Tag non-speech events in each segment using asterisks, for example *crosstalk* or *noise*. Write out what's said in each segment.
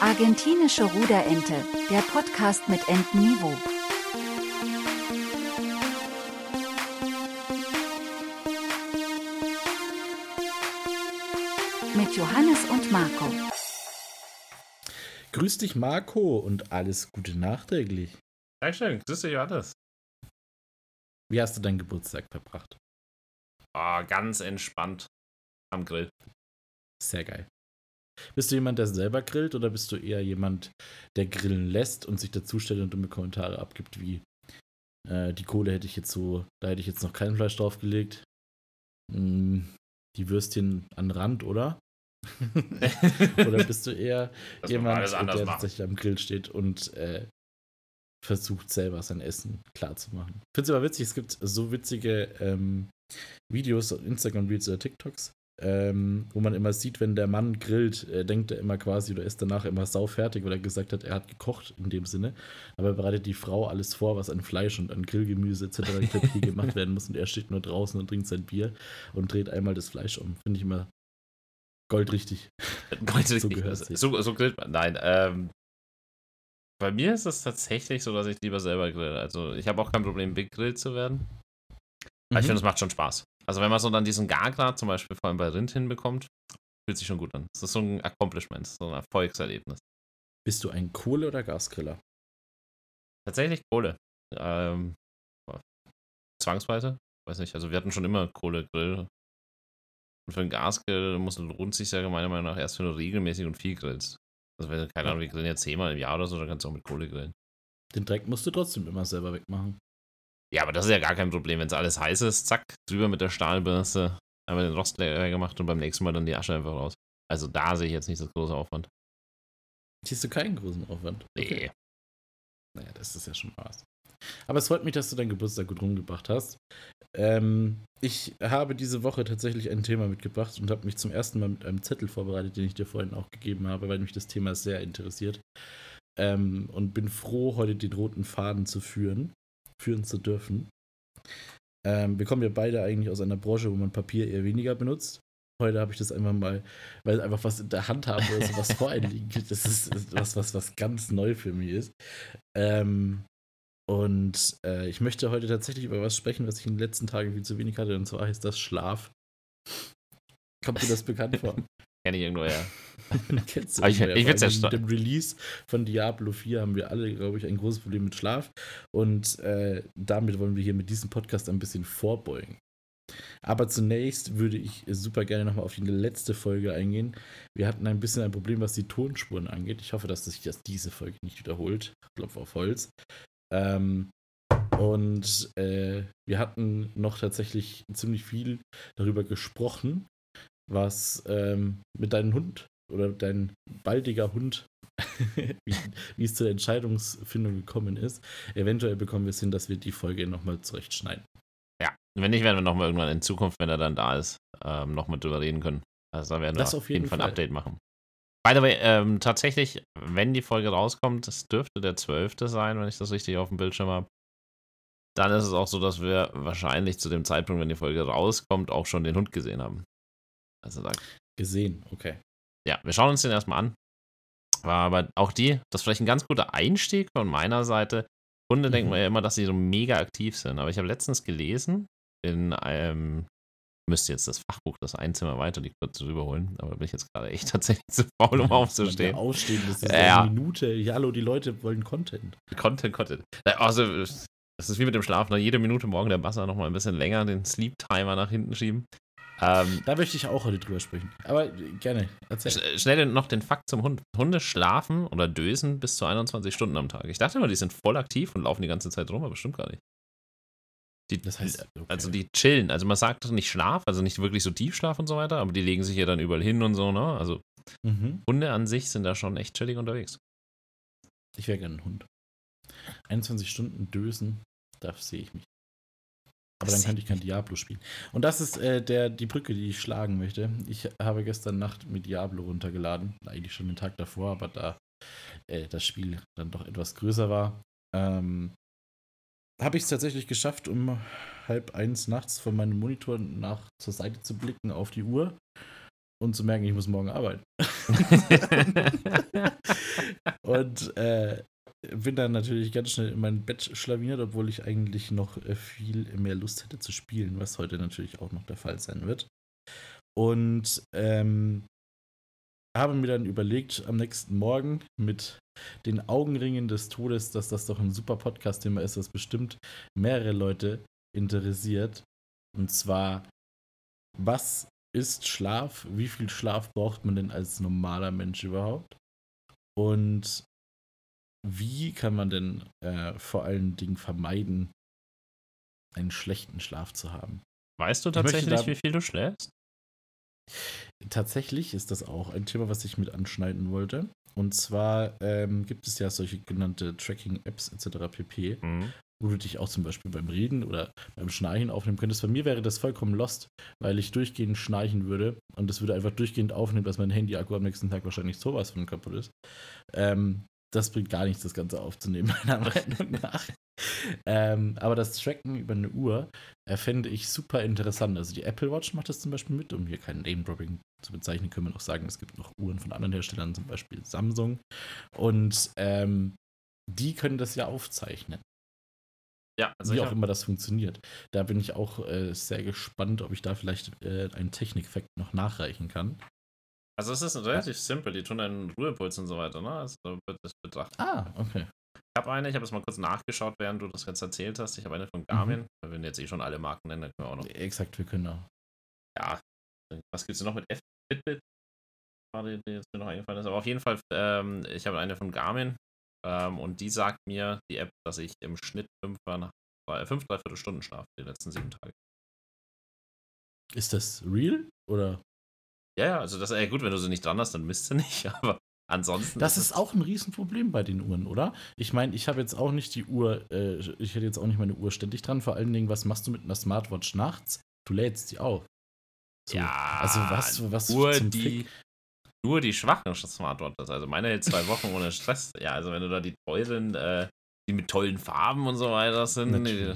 Argentinische Ruderente, der Podcast mit Entenniveau. Mit Johannes und Marco. Grüß dich, Marco, und alles Gute nachträglich. Dankeschön, grüß dich, Johannes. Wie hast du deinen Geburtstag verbracht? Oh, ganz entspannt am Grill. Sehr geil. Bist du jemand, der selber grillt oder bist du eher jemand, der grillen lässt und sich dazustellt und dumme Kommentare abgibt, wie äh, die Kohle hätte ich jetzt so, da hätte ich jetzt noch kein Fleisch draufgelegt. Mm, die Würstchen an Rand, oder? *laughs* oder bist du eher Das jemand, der machen. tatsächlich am Grill steht und äh, versucht selber sein Essen klar zu machen? Finde es aber witzig, es gibt so witzige ähm, Videos auf Instagram Reels oder TikToks, ähm, wo man immer sieht, wenn der Mann grillt, äh, denkt er immer quasi oder ist danach immer saufertig, weil er gesagt hat, er hat gekocht in dem Sinne. Aber bereitet die Frau alles vor, was an Fleisch und an Grillgemüse etc. gemacht werden muss und er steht nur draußen und trinkt sein Bier und dreht einmal das Fleisch um. Finde ich immer goldrichtig. *laughs* Goldrichtig. So gehört's sich. so, so grillt man. Nein, ähm, bei mir ist es tatsächlich so, dass ich lieber selber grill. Also ich habe auch kein Problem, Big Grill zu werden. Aber ich finde, es macht schon Spaß. Also wenn man so dann diesen Gargrad zum Beispiel vor allem bei Rind hinbekommt, fühlt sich schon gut an. Das ist so ein Accomplishment, so ein Erfolgserlebnis. Bist du ein Kohle- oder Gasgriller? Tatsächlich Kohle. Ähm, zwangsweise. Weiß nicht. Also wir hatten schon immer Kohlegrill. Und für einen Gasgrill muss, lohnt sich ja meiner Meinung nach erst, wenn du regelmäßig und viel grillst. Also wenn, keine Ahnung, wir grillen ja zehnmal im Jahr oder so, dann kannst du auch mit Kohle grillen. Den Dreck musst du trotzdem immer selber wegmachen. Ja, aber das ist ja gar kein Problem. Wenn es alles heiß ist, zack, drüber mit der Stahlbürste, einmal den Rost leer gemacht und beim nächsten Mal dann die Asche einfach raus. Also da sehe ich jetzt nicht das große Aufwand. Siehst du keinen großen Aufwand? Nee. Naja, das ist ja schon was. Aber es freut mich, dass du deinen Geburtstag gut rumgebracht hast. Ähm, ich habe diese Woche tatsächlich ein Thema mitgebracht und habe mich zum ersten Mal mit einem Zettel vorbereitet, den ich dir vorhin auch gegeben habe, weil mich das Thema sehr interessiert. Ähm, und bin froh, heute den roten Faden zu führen, führen zu dürfen. Ähm, wir kommen ja beide eigentlich aus einer Branche, wo man Papier eher weniger benutzt. Heute habe ich das einfach mal, weil ich einfach was in der Hand habe oder was vor einem liegen. Das ist, ist was, was, was ganz neu für mich ist. Ähm, und äh, ich möchte heute tatsächlich über was sprechen, was ich in den letzten Tagen viel zu wenig hatte, und zwar heißt das Schlaf. Kommt dir das bekannt vor? *laughs* Kenn ich irgendwo, ja. *laughs* Kennst du ich- ich find's ja Mit dem Release von Diablo 4 haben wir alle, glaube ich, ein großes Problem mit Schlaf. Und äh, damit wollen wir hier mit diesem Podcast ein bisschen vorbeugen. Aber zunächst würde ich super gerne nochmal auf die letzte Folge eingehen. Wir hatten ein bisschen ein Problem, was die Tonspuren angeht. Ich hoffe, dass sich das diese Folge nicht wiederholt. Klopf auf Holz. Ähm, und äh, wir hatten noch tatsächlich ziemlich viel darüber gesprochen, was ähm, mit deinem Hund oder dein baldiger Hund, *laughs* wie, wie es zur Entscheidungsfindung gekommen ist. Eventuell bekommen wir es hin, dass wir die Folge nochmal zurechtschneiden. Ja. Wenn nicht, werden wir nochmal irgendwann in Zukunft, wenn er dann da ist, ähm, nochmal drüber reden können. Also da werden wir Das auf jeden Fall ein. Update machen. By the way, ähm, tatsächlich, wenn die Folge rauskommt, das dürfte der 12. sein, wenn ich das richtig auf dem Bildschirm habe. Dann ist es auch so, dass wir wahrscheinlich zu dem Zeitpunkt, wenn die Folge rauskommt, auch schon den Hund gesehen haben. Also da, Gesehen, okay. ja, wir schauen uns den erstmal an. Aber auch die, das ist vielleicht ein ganz guter Einstieg von meiner Seite. Hunde Mhm. denken wir ja immer, dass sie so mega aktiv sind. Aber ich habe letztens gelesen, in einem, müsste jetzt das Fachbuch, das ein Zimmer weiter, die kurz rüberholen, aber bin ich jetzt gerade echt *laughs* tatsächlich zu faul, um aufzustehen. Wenn wir aufstehen, das ist Ja. eine Minute. Ja, hallo, die Leute wollen Content. Content, Content. Also, das ist wie mit dem Schlaf, ne? jede Minute morgen der Basser noch mal ein bisschen länger den Sleep-Timer nach hinten schieben. Ähm, Da möchte ich auch heute drüber sprechen. Aber gerne, erzähl. sch- schnell noch den Fakt zum Hund. Hunde schlafen oder dösen bis zu 21 Stunden am Tag. Ich dachte immer, die sind voll aktiv und laufen die ganze Zeit rum, aber stimmt gar nicht. Die, Das heißt, okay. Also die chillen. Also man sagt nicht Schlaf, also nicht wirklich so Tiefschlaf und so weiter, aber die legen sich ja dann überall hin und so, ne? Also Mhm. Hunde an sich sind da schon echt chillig unterwegs. Ich wäre gerne ein Hund. 21 Stunden dösen, da sehe ich mich. Aber dann könnte ich kein Diablo spielen. Und das ist äh, der, die Brücke, die ich schlagen möchte. Ich habe gestern Nacht mit Diablo runtergeladen. Eigentlich schon den Tag davor, aber da äh, das Spiel dann doch etwas größer war. Ähm, habe ich es tatsächlich geschafft, um halb eins nachts von meinem Monitor nach zur Seite zu blicken auf die Uhr und zu merken, ich muss morgen arbeiten. *laughs* und äh, bin dann natürlich ganz schnell in mein Bett schlawiniert, obwohl ich eigentlich noch äh, viel mehr Lust hätte zu spielen, was heute natürlich auch noch der Fall sein wird. Und ähm, habe mir dann überlegt, am nächsten Morgen mit den Augenringen des Todes, dass das doch ein super Podcast-Thema ist, das bestimmt mehrere Leute interessiert. Und zwar, was ist Schlaf? Wie viel Schlaf braucht man denn als normaler Mensch überhaupt? Und wie kann man denn äh, vor allen Dingen vermeiden, einen schlechten Schlaf zu haben? Weißt du tatsächlich, wie viel du schläfst? Tatsächlich ist das auch ein Thema, was ich mit anschneiden wollte. Und zwar ähm, gibt es ja solche genannte Tracking-Apps etc. pp, mhm. wo du dich auch zum Beispiel beim Reden oder beim Schnarchen aufnehmen könntest. Bei mir wäre das vollkommen lost, weil ich durchgehend schnarchen würde und es würde einfach durchgehend aufnehmen, dass mein Handy-Akku am nächsten Tag wahrscheinlich sowas von kaputt ist. Ähm, das bringt gar nichts, das Ganze aufzunehmen, *laughs* meiner Meinung nach. ähm, aber das Tracken über eine Uhr äh, fände ich super interessant. Also die Apple Watch macht das zum Beispiel mit, um hier kein Name-Dropping zu bezeichnen, können wir noch sagen, es gibt noch Uhren von anderen Herstellern, zum Beispiel Samsung. Und ähm, die können das ja aufzeichnen. Ja, also Wie auch immer das funktioniert. Da bin ich auch äh, sehr gespannt, ob ich da vielleicht äh, einen Technikfakt noch nachreichen kann. Also es ist relativ simpel, die tun einen Ruhepuls und so weiter, ne? Also wird das betrachtet. Ah, okay. Ich habe eine, ich habe es mal kurz nachgeschaut, während du das jetzt erzählt hast. Ich habe eine von Garmin. Mhm. Wenn wir jetzt eh schon alle Marken nennen, dann können wir auch noch. Exakt, wir können auch. Ja. Was gibt es noch mit F Fitbit? Gerade die jetzt mir noch eingefallen ist. Aber auf jeden Fall, ähm, ich habe eine von Garmin ähm, und die sagt mir, die App, dass ich im Schnitt fünf, fünf dreiviertel Stunden schlafe die letzten sieben Tage. Ist das real oder? Ja, ja, also das ist ja gut, wenn du sie nicht dran hast, dann misst sie nicht, *laughs* aber ansonsten. Das ist, ist auch ein Riesenproblem bei den Uhren, oder? Ich meine, ich habe jetzt auch nicht die Uhr, äh, ich hätte jetzt auch nicht meine Uhr ständig dran. Vor allen Dingen, was machst du mit einer Smartwatch nachts? Du lädst sie auf. So. Ja. Also was, was nur die, nur die schwachen Smartwatches. Also meine hält zwei Wochen ohne Stress. Ja, also wenn du da die teuren, äh, die mit tollen Farben und so weiter sind, die,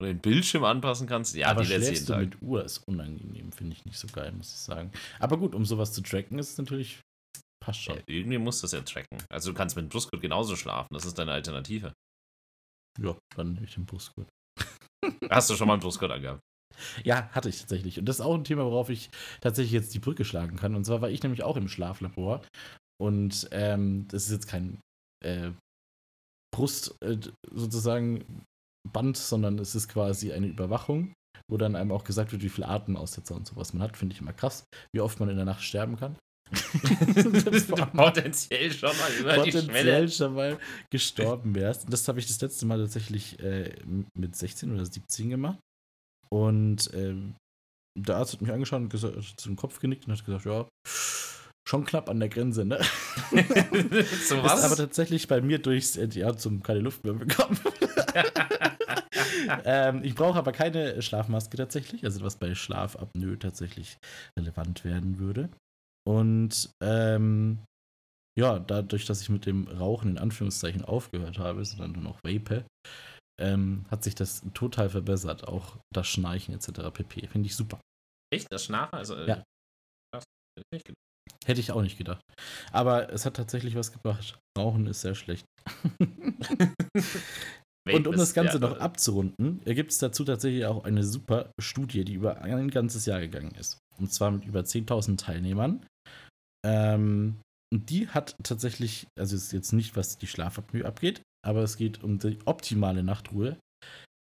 oder den Bildschirm anpassen kannst. Ja, aber die lässt jeden du Tag. mit Uhr ist unangenehm, finde ich nicht so geil, muss ich sagen. Aber gut, um sowas zu tracken, ist natürlich passt schon. Ja, irgendwie musst du es ja tracken. Also du kannst mit dem Brustgurt genauso schlafen. Das ist deine Alternative. Ja, dann nehme ich den Brustgurt. *laughs* Hast du schon mal einen Brustgurt angehabt? Ja, hatte ich tatsächlich. Und das ist auch ein Thema, worauf ich tatsächlich jetzt die Brücke schlagen kann. Und zwar war ich nämlich auch im Schlaflabor. Und ähm, das ist jetzt kein äh, Brust äh, sozusagen Band, sondern es ist quasi eine Überwachung, wo dann einem auch gesagt wird, wie viele Atemaussetzer und sowas man hat. Finde ich immer krass, wie oft man in der Nacht sterben kann. *laughs* potenziell schon mal über potenziell die Schwelle. schon mal gestorben wärst. Das habe ich das letzte Mal tatsächlich äh, mit 16 oder 17 gemacht. Und ähm, der Arzt hat mich angeschaut und gesagt, hat zum Kopf genickt und hat gesagt, ja, schon knapp an der Grenze, ne? *laughs* so was? Ist aber tatsächlich bei mir durchs, ja, zum keine Luft mehr bekommen. *laughs* ähm, ich brauche aber keine Schlafmaske tatsächlich, also was bei Schlafapnoe tatsächlich relevant werden würde. Und ähm, ja, dadurch, dass ich mit dem Rauchen in Anführungszeichen aufgehört habe, sondern nur noch vape, ähm, hat sich das total verbessert. Auch das Schnarchen etc. pp. Finde ich super. Echt? Das Schnarchen? Also, äh, ja. Das Hätte ich auch nicht gedacht. Aber es hat tatsächlich was gebracht. Rauchen ist sehr schlecht. *laughs* Und um das Ganze noch abzurunden, gibt es dazu tatsächlich auch eine super Studie, die über ein ganzes Jahr gegangen ist. Und zwar mit über 10.000 Teilnehmern. Ähm, und die hat tatsächlich, also es ist jetzt nicht, was die Schlafapnoe abgeht, aber es geht um die optimale Nachtruhe.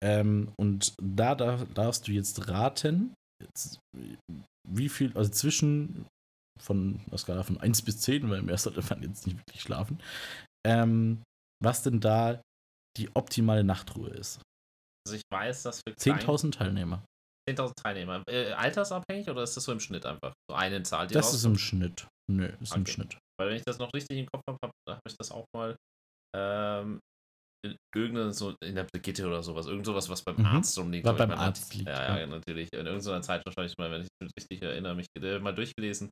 Ähm, und da, da darfst du jetzt raten, jetzt, wie viel, also zwischen von einer Skala von 1 bis 10, weil mehr sollte man jetzt nicht wirklich schlafen, ähm, was denn da die optimale Nachtruhe ist. Also ich weiß, dass für 10.000 Teilnehmer. 10.000 Teilnehmer. Äh, altersabhängig oder ist das so im Schnitt einfach? So eine Zahl, die Das ist im Schnitt. Nö, ist okay. im Schnitt. Weil wenn ich das noch richtig im Kopf habe, habe ich das auch mal ähm, in irgendeiner so in der Brigitte oder sowas, irgend sowas, was beim mhm. Arzt rumliegt. War beim Arzt liegt. Ja, ja, natürlich. In irgendeiner Zeit wahrscheinlich mal, wenn ich mich richtig erinnere, mich äh, mal durchgelesen.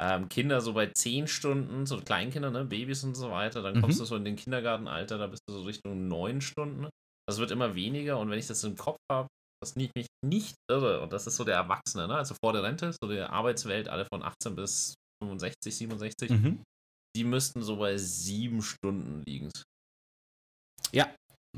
Ähm, Kinder so bei 10 Stunden, so Kleinkinder, ne, Babys und so weiter, dann kommst mhm. du so in den Kindergartenalter, da bist du so Richtung 9 Stunden. Das wird immer weniger und wenn ich das im Kopf habe, das nicht mich nicht irre, und das ist so der Erwachsene, ne? also vor der Rente, so der Arbeitswelt, alle von 18 bis 65, 67, mhm. die müssten so bei sieben Stunden liegen. Ja,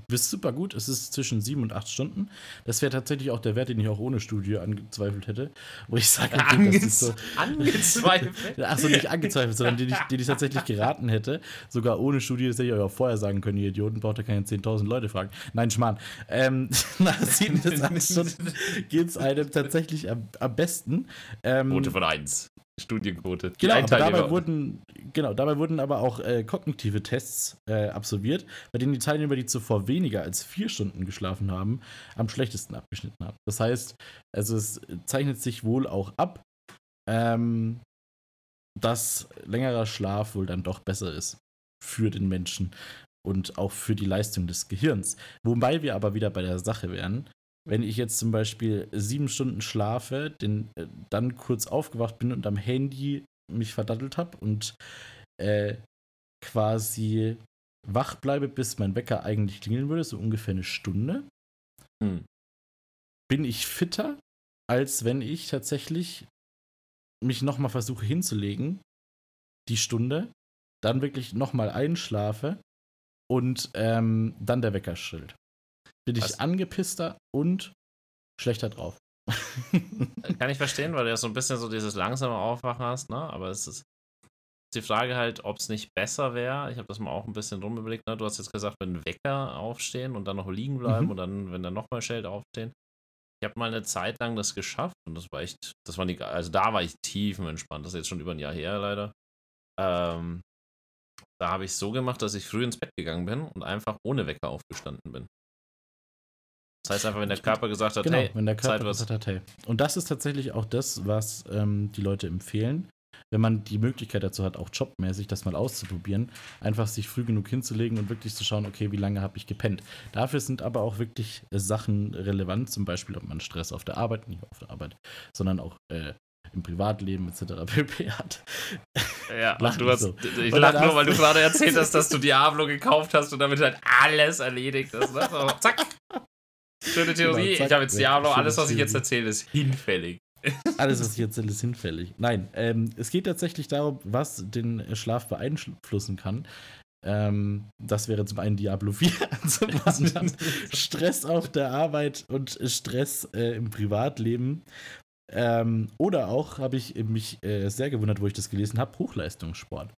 bist super gut. Es ist zwischen sieben und acht Stunden. Das wäre tatsächlich auch der Wert, den ich auch ohne Studie angezweifelt hätte. Wo ich sage, okay, Ange das ist so. angezweifelt. Achso, *laughs* nicht angezweifelt, sondern den ich, den ich tatsächlich geraten hätte. Sogar ohne Studie, das hätte ich euch auch vorher sagen können, ihr Idioten, braucht ihr keine 10.000 Leute fragen. Nein, Schmarrn. Ähm, *laughs* nach sieben bis acht Stunden *laughs* geht es einem tatsächlich am, am besten. Ähm, Quote von 1. Studienquote. Die Genau, aber dabei wurden, genau, dabei wurden aber auch äh, kognitive Tests äh, absolviert, bei denen die Teilnehmer, die zuvor weniger als vier Stunden geschlafen haben, am schlechtesten abgeschnitten haben. Das heißt, also es zeichnet sich wohl auch ab, ähm, dass längerer Schlaf wohl dann doch besser ist für den Menschen und auch für die Leistung des Gehirns. Wobei wir aber wieder bei der Sache wären, wenn ich jetzt zum Beispiel sieben Stunden schlafe, den, äh, dann kurz aufgewacht bin und am Handy mich verdattelt habe und äh, quasi wach bleibe, bis mein Wecker eigentlich klingeln würde, so ungefähr eine Stunde, Hm. bin ich fitter, als wenn ich tatsächlich mich nochmal versuche hinzulegen, die Stunde, dann wirklich nochmal einschlafe und ähm, dann der Wecker schrillt. Bin ich Was? angepisster und schlechter drauf. *laughs* Kann ich verstehen, weil du ja so ein bisschen so dieses langsame Aufwachen hast, ne? Aber es ist die Frage halt, ob es nicht besser wäre. Ich habe das mal auch ein bisschen drum überlegt, ne? Du hast jetzt gesagt, wenn Wecker aufstehen und dann noch liegen bleiben Mhm. und dann, wenn dann nochmal schellt, aufstehen. Ich habe mal eine Zeit lang das geschafft und das war echt, das war nicht, also da war ich tiefenentspannt. Das ist jetzt schon über ein Jahr her, leider. Ähm, da habe ich so gemacht, dass ich früh ins Bett gegangen bin und einfach ohne Wecker aufgestanden bin. Das heißt einfach, wenn der Körper gesagt hat, Genau, hey, wenn der Zeit Körper wird's. gesagt hat, hey. Und das ist tatsächlich auch das, was ähm, die Leute empfehlen, wenn man die Möglichkeit dazu hat, auch jobmäßig das mal auszuprobieren, einfach sich früh genug hinzulegen und wirklich zu schauen, okay, wie lange habe ich gepennt. Dafür sind aber auch wirklich äh, Sachen relevant, zum Beispiel, ob man Stress auf der Arbeit, nicht auf der Arbeit, sondern auch äh, im Privatleben etc. pp. hat. Ja, Lach und du hast, so. ich Und lach dann nur, hast weil du du- gerade erzählt hast, dass du Diablo gekauft hast und damit halt alles erledigt ist. Ne? So, *laughs* zack. Schöne Theorie. Genau, ich habe jetzt Schöne alles, was ich jetzt erzähle, ist hinfällig. *laughs* Alles, was ich erzähle, ist hinfällig. Nein, ähm, es geht tatsächlich darum, was den Schlaf beeinflussen kann. Ähm, das wäre zum einen Diablo 4, *laughs* zum *laughs* anderen Stress auf der Arbeit und Stress äh, im Privatleben. Ähm, oder auch habe ich mich äh, sehr gewundert, wo ich das gelesen habe, Hochleistungssport.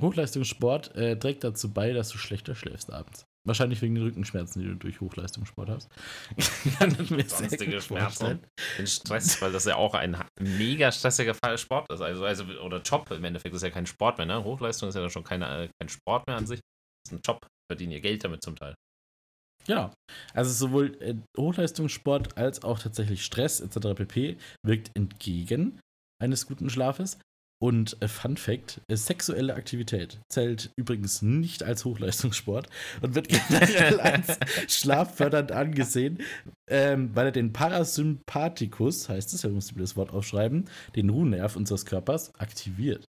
Hochleistungssport äh, trägt dazu bei, dass du schlechter schläfst abends. Wahrscheinlich wegen den Rückenschmerzen, die du durch Hochleistungssport hast. *laughs* Kann mir Sonstige Schmerzen. Den Stress, weil das ja auch ein mega stressiger Fall Sport ist. Also, also, oder Job im Endeffekt ist ja kein Sport mehr. Ne? Hochleistung ist ja dann schon keine, äh, kein Sport mehr an sich. Das ist ein Job, verdienen ihr Geld damit zum Teil. Genau. Also sowohl äh, Hochleistungssport als auch tatsächlich Stress etc. pp. wirkt entgegen eines guten Schlafes. Und äh, Fun Fact: äh, sexuelle Aktivität zählt übrigens nicht als Hochleistungssport und wird generell *laughs* als schlaffördernd angesehen, ähm, weil er den Parasympathikus, heißt es, ja, musst du das Wort aufschreiben, den Ruhenerv unseres Körpers aktiviert.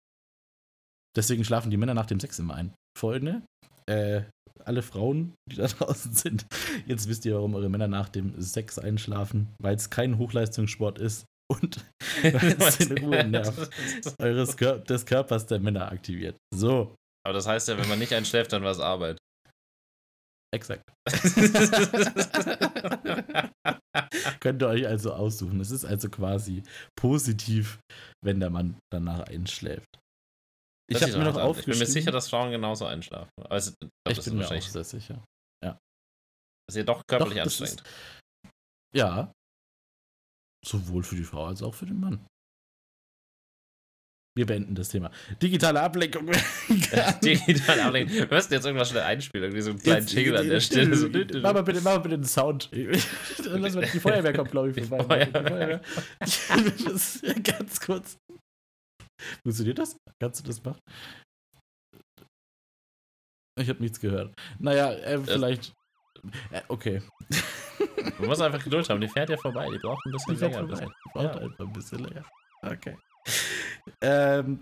Deswegen schlafen die Männer nach dem Sex immer ein. Freunde, äh, alle Frauen, die da *laughs* draußen sind, jetzt wisst ihr, warum eure Männer nach dem Sex einschlafen, weil es kein Hochleistungssport ist und *laughs* *laughs* weil es den Ruhenerv eures Kör des Körpers der Männer aktiviert. So, Aber das heißt ja, wenn man nicht einschläft, dann war es Arbeit. exakt. *laughs* Könnt ihr euch also aussuchen. Es ist also quasi positiv, wenn der Mann danach einschläft. Ich Hört sich habe mir noch an. Ich bin mir aufgeschrieben. sicher, dass Frauen genauso einschlafen. Also, ich, glaub, ich das bin ist mir auch sehr sicher. das ist ja doch körperlich Doch, das anstrengend. Ja. Sowohl für die Frau als auch für den Mann. Wir beenden das Thema. Digitale Ablenkung. *laughs* *laughs* Digital ablenken. Wir müssen jetzt irgendwas schnell einspielen, irgendwie so einen kleinen Jetzt- Jingle an der Stelle. So. Mach mal bitte, mach mal bitte den Sound. *laughs* Lass mal, die Feuerwehr kommt, glaube ich, vorbei. Feuerwehr. Das, ganz kurz. Funktioniert das? Kannst du das machen? Ich habe nichts gehört. Naja, äh, vielleicht. Äh, okay. Man muss einfach Geduld haben. Die fährt ja vorbei. Die braucht ein bisschen Die länger. vorbei. Bisschen. Die braucht Ja. einfach ein bisschen länger. Okay. Ähm,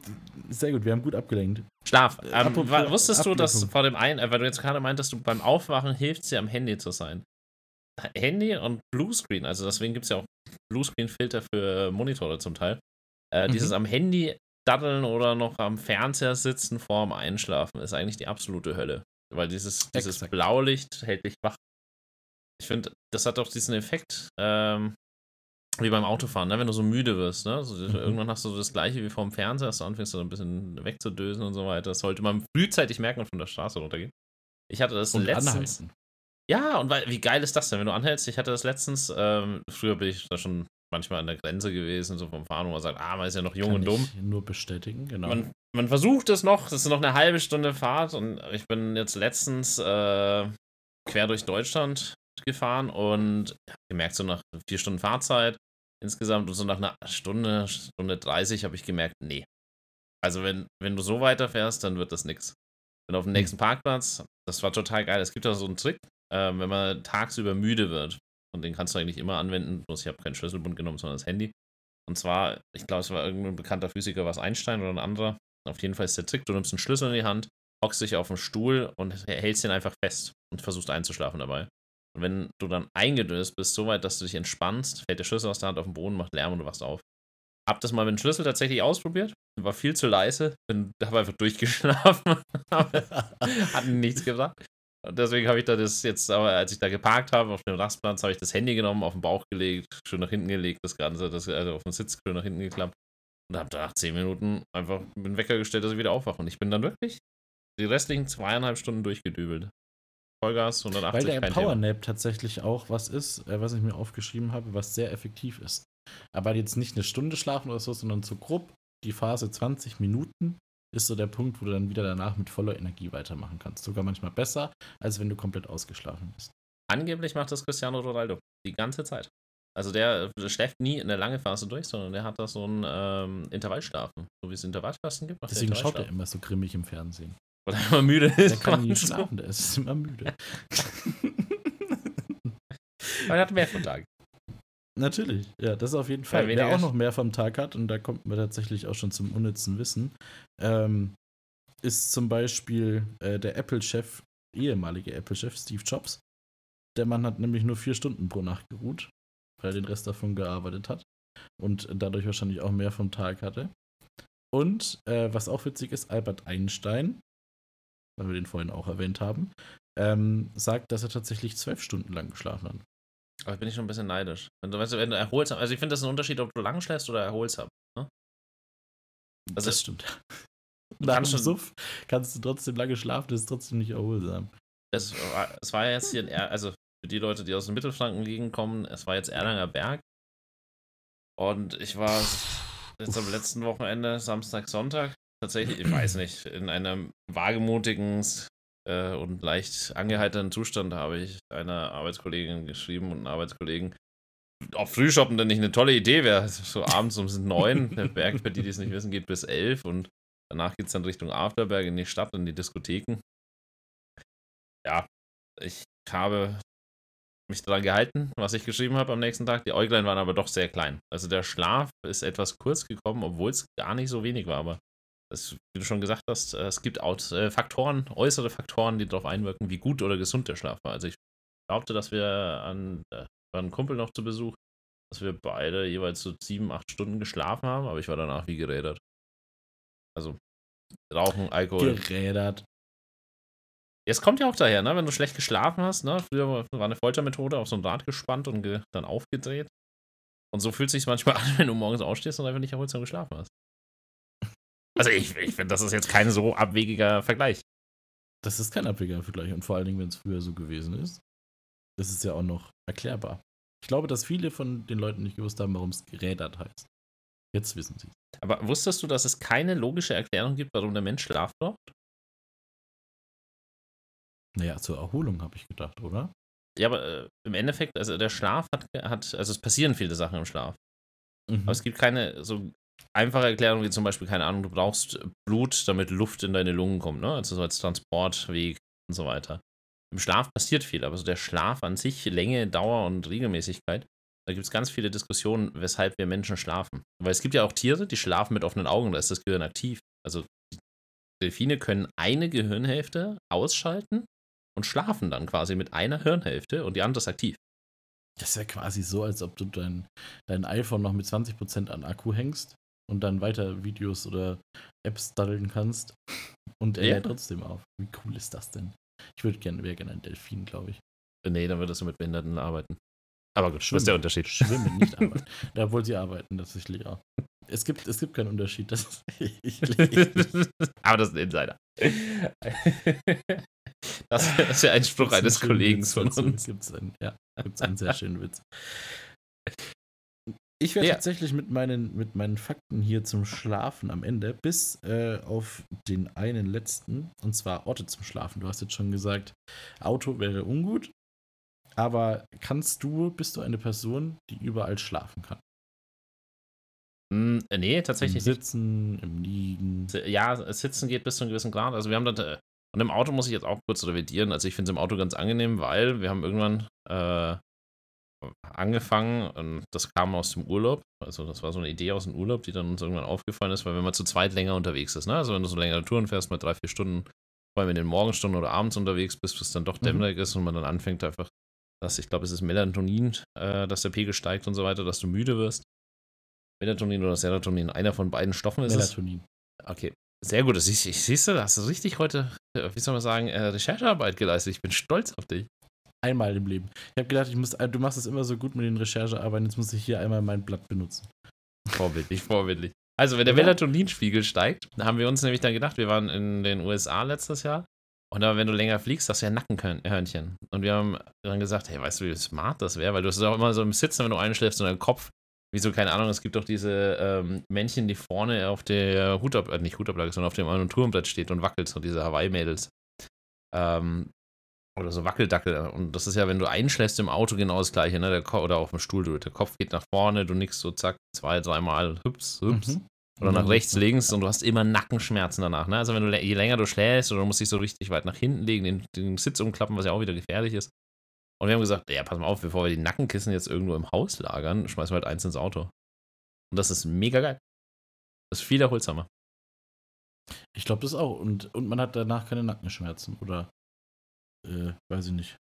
sehr gut, wir haben gut abgelenkt. Schlaf. Äh, Ähm, apropos wa- wusstest du, dass Ablenkung. vor dem einen, äh, weil du jetzt gerade meintest, du beim Aufwachen hilft es dir am Handy zu sein. Handy und Bluescreen, also deswegen gibt es ja auch Bluescreen-Filter für Monitore zum Teil. Äh, Mhm. Dieses am Handy daddeln oder noch am Fernseher sitzen vorm Einschlafen ist eigentlich die absolute Hölle. Weil dieses, dieses Blaulicht hält dich wach. Ich finde, das hat auch diesen Effekt, ähm, wie beim Autofahren, ne? wenn du so müde wirst. Ne? So, mhm. Irgendwann hast du das gleiche wie vorm Fernseher, dass du anfängst, so ein bisschen wegzudösen und so weiter. Das sollte man frühzeitig merken und von der Straße runtergehen. Ich hatte das und letztens. Anhalten. Ja, und weil, wie geil ist das denn, wenn du anhältst? Ich hatte das letztens, ähm, früher bin ich da schon manchmal an der Grenze gewesen, so vom Fahren, wo man sagt, ah, man ist ja noch jung Kann und dumm. nur bestätigen, genau. Man, man versucht es noch, das ist noch eine halbe Stunde Fahrt und ich bin jetzt letztens äh, quer durch Deutschland gefahren und gemerkt, so nach vier Stunden Fahrzeit insgesamt und so nach einer Stunde, Stunde 30 habe ich gemerkt, nee. Also wenn, wenn du so weiterfährst, dann wird das nichts. Bin auf dem hm. nächsten Parkplatz, das war total geil. Es gibt da so einen Trick, äh, wenn man tagsüber müde wird. Und den kannst du eigentlich immer anwenden. Bloß ich habe keinen Schlüsselbund genommen, sondern das Handy. Und zwar, ich glaube, es war irgendein bekannter Physiker, was Einstein oder ein anderer. Auf jeden Fall ist der Trick, du nimmst einen Schlüssel in die Hand, hockst dich auf den Stuhl und hältst den einfach fest und versuchst einzuschlafen dabei. Und wenn du dann eingedöst bist, so weit, dass du dich entspannst, fällt der Schlüssel aus der Hand auf den Boden, macht Lärm und du wachst auf. Hab das mal mit dem Schlüssel tatsächlich ausprobiert. War viel zu leise. Bin, habe einfach *laughs* durchgeschlafen. Hat nichts gesagt. Und deswegen habe ich da das jetzt, aber als ich da geparkt habe auf dem Rastplatz, habe ich das Handy genommen, auf den Bauch gelegt, schön nach hinten gelegt, das Ganze, das, also auf den Sitz schön nach hinten geklappt. Und habe da nach 10 Minuten einfach dem Wecker gestellt, dass ich wieder aufwache. Und ich bin dann wirklich die restlichen zweieinhalb Stunden durchgedübelt. Vollgas, 180 Weil der Powernap tatsächlich auch was ist, äh, was ich mir aufgeschrieben habe, was sehr effektiv ist. Aber jetzt nicht eine Stunde schlafen oder so, sondern so grob die Phase 20 Minuten ist so der Punkt, wo du dann wieder danach mit voller Energie weitermachen kannst. Sogar manchmal besser, als wenn du komplett ausgeschlafen bist. Angeblich macht das Cristiano Ronaldo die ganze Zeit. Also der schläft nie in der lange Phase durch, sondern der hat da so einen ähm, Intervallschlafen. So wie es Intervallfasten gibt. Deswegen schaut er immer so grimmig im Fernsehen. Weil er immer müde ist. Der kann nie schlafen, der ist immer müde. *laughs* Aber er hat mehr von Tag. Natürlich, ja, das auf jeden Fall. Ja, Wer auch noch mehr vom Tag hat, und da kommt man tatsächlich auch schon zum unnützen Wissen, ähm, ist zum Beispiel äh, der Apple-Chef, ehemalige Apple-Chef Steve Jobs. Der Mann hat nämlich nur vier Stunden pro Nacht geruht, weil er den Rest davon gearbeitet hat und dadurch wahrscheinlich auch mehr vom Tag hatte. Und äh, was auch witzig ist, Albert Einstein, weil wir den vorhin auch erwähnt haben, ähm, sagt, dass er tatsächlich zwölf Stunden lang geschlafen hat. Aber ich bin ich schon ein bisschen neidisch. Wenn du, weißt, wenn du erholst, also ich finde das ist ein Unterschied, ob du lang schläfst oder erholst. Ne? Also das stimmt. *laughs* Nach dem Suff kannst du trotzdem lange schlafen, das ist trotzdem nicht erholsam. Es war, es war jetzt hier, er also für die Leute, die aus dem Mittelfranken liegen, kommen, es war jetzt Erlanger Berg. Und ich war jetzt am letzten Wochenende, Samstag, Sonntag, tatsächlich, ich weiß nicht, in einem wagemutigen äh, und leicht angeheiterten Zustand habe ich einer Arbeitskollegin geschrieben und einem Arbeitskollegen, ob Frühshoppen denn nicht eine tolle Idee wäre. So abends um neun, der Berg, für die, die es nicht wissen, geht bis elf und danach geht es dann Richtung Afterberg in die Stadt, in die Diskotheken. Ja, ich habe mich daran gehalten, was ich geschrieben habe am nächsten Tag. Die Äuglein waren aber doch sehr klein. Also der Schlaf ist etwas kurz gekommen, obwohl es gar nicht so wenig war. Aber das, wie du schon gesagt hast, äh, es gibt auch äh, Faktoren, äußere Faktoren, die darauf einwirken, wie gut oder gesund der Schlaf war. Also ich glaubte, dass wir an, äh, war ein Kumpel noch zu Besuch, dass wir beide jeweils so sieben, acht Stunden geschlafen haben, aber ich war danach wie gerädert. Also Rauchen, Alkohol. Gerädert. Es kommt ja auch daher, ne? wenn du schlecht geschlafen hast. Ne? Früher war eine Foltermethode auf so ein Rad gespannt und ge dann aufgedreht. Und so fühlt es sich manchmal *laughs* an, wenn du morgens aufstehst und einfach nicht erholsam geschlafen hast. Also ich, ich finde, das ist jetzt kein so abwegiger Vergleich. Das ist kein abwegiger Vergleich und vor allen Dingen, wenn es früher so gewesen ist. Das ist ja auch noch erklärbar. Ich glaube, dass viele von den Leuten nicht gewusst haben, warum es gerädert heißt. Jetzt wissen sie es. Aber wusstest du, dass es keine logische Erklärung gibt, warum der Mensch Schlaf braucht? Naja, zur Erholung habe ich gedacht, oder? Ja, aber äh, im Endeffekt, also der Schlaf hat, hat, also es passieren viele Sachen im Schlaf. Mhm. Aber es gibt keine so einfache Erklärung, wie zum Beispiel, keine Ahnung, du brauchst Blut, damit Luft in deine Lungen kommt, ne? Also so als Transportweg und so weiter. Im Schlaf passiert viel, aber so der Schlaf an sich, Länge, Dauer und Regelmäßigkeit, da gibt es ganz viele Diskussionen, weshalb wir Menschen schlafen. Weil es gibt ja auch Tiere, die schlafen mit offenen Augen, da ist das Gehirn aktiv. Also Delfine können eine Gehirnhälfte ausschalten und schlafen dann quasi mit einer Hirnhälfte und die andere ist aktiv. Das ist ja quasi so, als ob du dein, dein iPhone noch mit 20% an Akku hängst und dann weiter Videos oder Apps daddeln kannst. Und er Ja. trotzdem auf. Wie cool ist das denn? Ich würde gerne, wäre gerne ein Delfin, glaube ich. Nee, dann würdest du mit Behinderten arbeiten. Aber gut, Schwimmen. was ist der Unterschied? Schwimmen, nicht *laughs* arbeiten. ja, obwohl sie arbeiten, tatsächlich, ja. Es gibt, es gibt keinen Unterschied. Das *laughs* ist, Aber das ist ein Insider. *laughs* Das wäre wär ein Spruch eines Kollegen von uns. Gibt es einen, ja, gibt's einen sehr *laughs* schönen Witz. Ich werde Ja. tatsächlich mit meinen, mit meinen Fakten hier zum Schlafen am Ende, bis äh, auf den einen letzten, und zwar Orte zum Schlafen. Du hast jetzt schon gesagt, Auto wäre ungut, aber kannst du, bist du eine Person, die überall schlafen kann? Hm, nee, Im tatsächlich nicht. Sitzen, im Liegen. Ja, Sitzen geht bis zu einem gewissen Grad. Also wir haben dann, äh, und im Auto muss ich jetzt auch kurz revidieren. Also ich finde es im Auto ganz angenehm, weil wir haben irgendwann äh, angefangen und das kam aus dem Urlaub. Also das war so eine Idee aus dem Urlaub, die dann uns irgendwann aufgefallen ist, weil wenn man zu zweit länger unterwegs ist, ne? Also wenn du so längere Touren fährst, mal drei, vier Stunden, vor allem in den Morgenstunden oder abends unterwegs bist, bis es dann doch Mhm. dämmerig ist und man dann anfängt einfach, dass ich glaube, es ist Melatonin, äh, dass der Pegel steigt und so weiter, dass du müde wirst. Melatonin oder Serotonin, einer von beiden Stoffen ist es. Melatonin. Okay. Sehr gut. Das ich, ich, siehst du, da hast du richtig heute, äh, wie soll man sagen, äh, Recherchearbeit geleistet. Ich bin stolz auf dich. Einmal im Leben. Ich habe gedacht, ich muss, äh, du machst es immer so gut mit den Recherchearbeiten, jetzt muss ich hier einmal mein Blatt benutzen. Vorbildlich, vorbildlich. Also, wenn der Oder? Melatoninspiegel steigt, haben wir uns nämlich dann gedacht, wir waren in den USA letztes Jahr. Und da, wenn du länger fliegst, hast du ja Nackenhörnchen. Und wir haben dann gesagt, hey, weißt du, wie smart das wäre? Weil du hast es auch immer so im Sitzen, wenn du einschläfst, und dein Kopf, wie so, keine Ahnung, es gibt doch diese ähm, Männchen, die vorne auf der Hutab, äh, nicht Hutablage, sondern auf dem Armaturenbrett steht und wackelt, so diese Hawaii-Mädels. Ähm, oder so Wackeldackel. Und das ist ja, wenn du einschläfst im Auto, genau das Gleiche, ne? Oder auf dem Stuhl, du, der Kopf geht nach vorne, du nickst so zack, zwei, dreimal, hups, hups. Mhm. Oder nach Mhm. rechts, links und du hast immer Nackenschmerzen danach. Ne? Also wenn du je länger du schläfst oder du musst dich so richtig weit nach hinten legen, den, den Sitz umklappen, was ja auch wieder gefährlich ist. Und wir haben gesagt, ja, pass mal auf, bevor wir die Nackenkissen jetzt irgendwo im Haus lagern, schmeißen wir halt eins ins Auto. Und das ist mega geil. Das ist viel erholsamer. Ich glaube das auch. Und, und man hat danach keine Nackenschmerzen. Oder, äh, weiß ich nicht.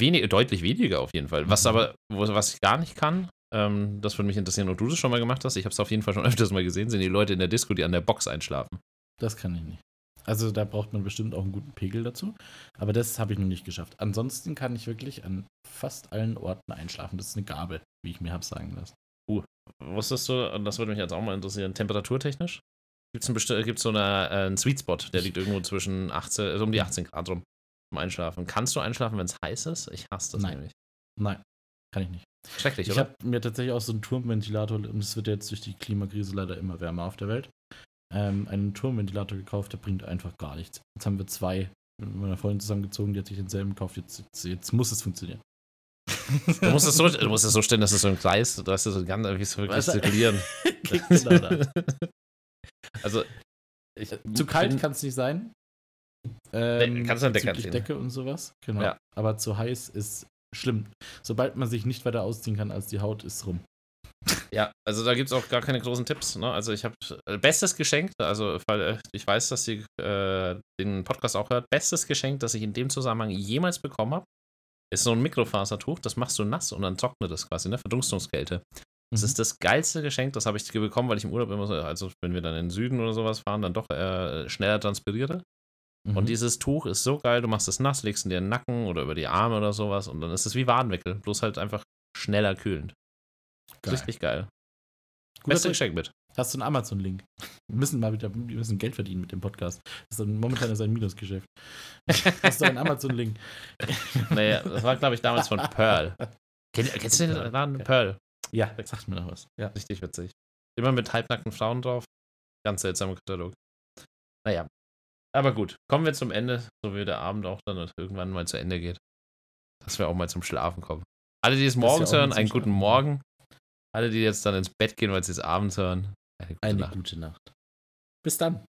Wenig, deutlich weniger auf jeden Fall. Was Mhm. aber, was ich gar nicht kann, ähm, das würde mich interessieren, ob du das schon mal gemacht hast. Ich habe es auf jeden Fall schon *laughs* öfters mal gesehen, sind die Leute in der Disco, die an der Box einschlafen. Das kann ich nicht. Also da braucht man bestimmt auch einen guten Pegel dazu. Aber das habe ich noch nicht geschafft. Ansonsten kann ich wirklich an fast allen Orten einschlafen. Das ist eine Gabe, wie ich mir habe sagen lassen. Wusstest du, und das würde mich jetzt auch mal interessieren, temperaturtechnisch? Gibt es gibt's so eine, äh, einen Sweet Spot, der liegt irgendwo zwischen 18, also um die 18 Grad rum zum Einschlafen. Kannst du einschlafen, wenn es heiß ist? Ich hasse das Nein. nämlich. Nein, kann ich nicht. Schrecklich, Ich oder? habe mir tatsächlich auch so einen Turmventilator, und es wird jetzt durch die Klimakrise leider immer wärmer auf der Welt, ähm, einen Turmventilator gekauft, der bringt einfach gar nichts. Jetzt haben wir zwei mit meiner Freundin zusammengezogen, die hat sich denselben gekauft, jetzt, jetzt, jetzt muss es funktionieren. Du musst es so, du musst es so stellen, dass es so ein Kreis, du hast es so ganz, wie so Was? zirkulieren. *laughs* genau. Also, ich, Zu kalt kann es nicht sein. Nee, kannst du an Decke anziehen. Decke und sowas. Genau. Ja. Aber zu heiß ist schlimm. Sobald man sich nicht weiter ausziehen kann als die Haut, ist rum. Ja, also da gibt es auch gar keine großen Tipps. Ne? Also ich habe äh, bestes Geschenk, also weil äh, ich weiß, dass sie äh, den Podcast auch hört, bestes Geschenk, das ich in dem Zusammenhang jemals bekommen habe, ist so ein Mikrofasertuch, das machst du nass und dann trocknet es quasi, ne? Verdunstungskälte. Das Mhm. ist das geilste Geschenk, das habe ich bekommen, weil ich im Urlaub immer so, also wenn wir dann in den Süden oder sowas fahren, dann doch äh, schneller transpiriere. Mhm. Und dieses Tuch ist so geil, du machst es nass, legst in dir den Nacken oder über die Arme oder sowas und dann ist es wie Wadenwickel, bloß halt einfach schneller kühlend. Geil. Richtig geil. Guter Beste. Geschenk mit. Hast du einen Amazon-Link? Wir müssen mal wieder, wir müssen Geld verdienen mit dem Podcast. Das ist momentan ist ein Minusgeschäft. Hast du einen Amazon-Link? *laughs* Naja, das war, glaube ich, damals von Pearl. Kenn, kennst du den Laden? Pearl. Ja, sagt mir noch was. Ja. Richtig witzig. Immer mit halbnackten Frauen drauf. Ganz seltsamer Katalog. Naja. Aber gut, kommen wir zum Ende, so wie der Abend auch dann irgendwann mal zu Ende geht. Dass wir auch mal zum Schlafen kommen. Alle, die es morgens hören, einen guten Schlafen. Morgen. Alle, die jetzt dann ins Bett gehen, weil sie es abends hören, eine gute Eine Nacht. gute Nacht. Bis dann.